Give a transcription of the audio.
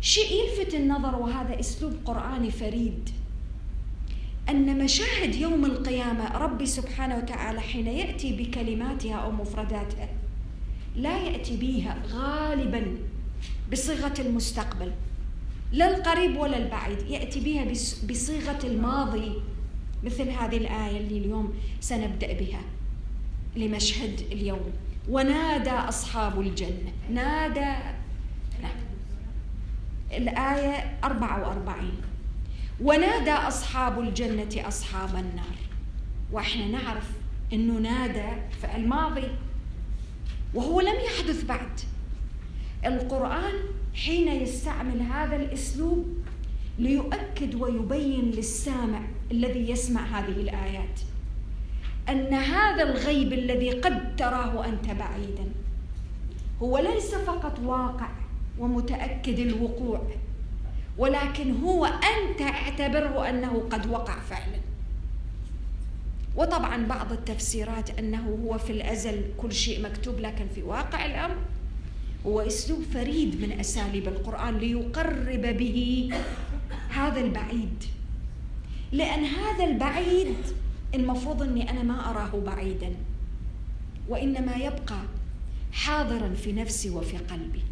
شيء يلفت النظر وهذا أسلوب قرآني فريد. أن مشاهد يوم القيامة ربي سبحانه وتعالى حين يأتي بكلماتها أو مفرداتها لا يأتي بها غالبا بصيغة المستقبل. لا القريب ولا البعيد يأتي بها بصيغة الماضي. مثل هذه الآية اللي اليوم سنبدأ بها. لمشهد اليوم. ونادى أصحاب الجنة. نادى نعم. الآية 44 ونادى أصحاب الجنة أصحاب النار. وإحنا نعرف إنه نادى في الماضي وهو لم يحدث بعد. القرآن حين يستعمل هذا الأسلوب ليؤكد ويبين للسامع الذي يسمع هذه الآيات أن هذا الغيب الذي قد تراه أنت بعيدا هو ليس فقط واقع. ومتأكد الوقوع ولكن هو أنت اعتبره أنه قد وقع فعلا. وطبعا بعض التفسيرات أنه هو في الأزل كل شيء مكتوب لكن في واقع الأمر هو أسلوب فريد من أساليب القرآن ليقرب به هذا البعيد. لأن هذا البعيد المفروض أني أنا ما أراه بعيدا وإنما يبقى حاضرا في نفسي وفي قلبي.